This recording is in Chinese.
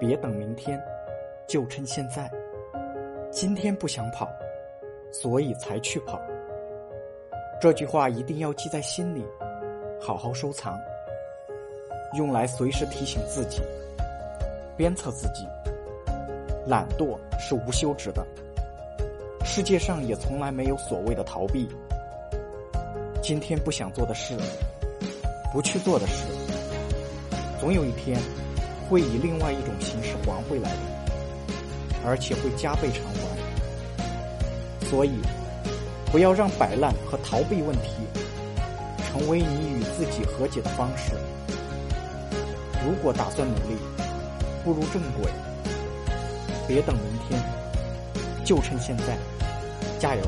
别等明天，就趁现在。今天不想跑，所以才去跑。这句话一定要记在心里，好好收藏，用来随时提醒自己、鞭策自己。懒惰是无休止的，世界上也从来没有所谓的逃避。今天不想做的事，不去做的事，总有一天会以另外一种形式还回来的，而且会加倍偿还。所以，不要让摆烂和逃避问题成为你与自己和解的方式。如果打算努力，步入正轨，别等明天，就趁现在，加油！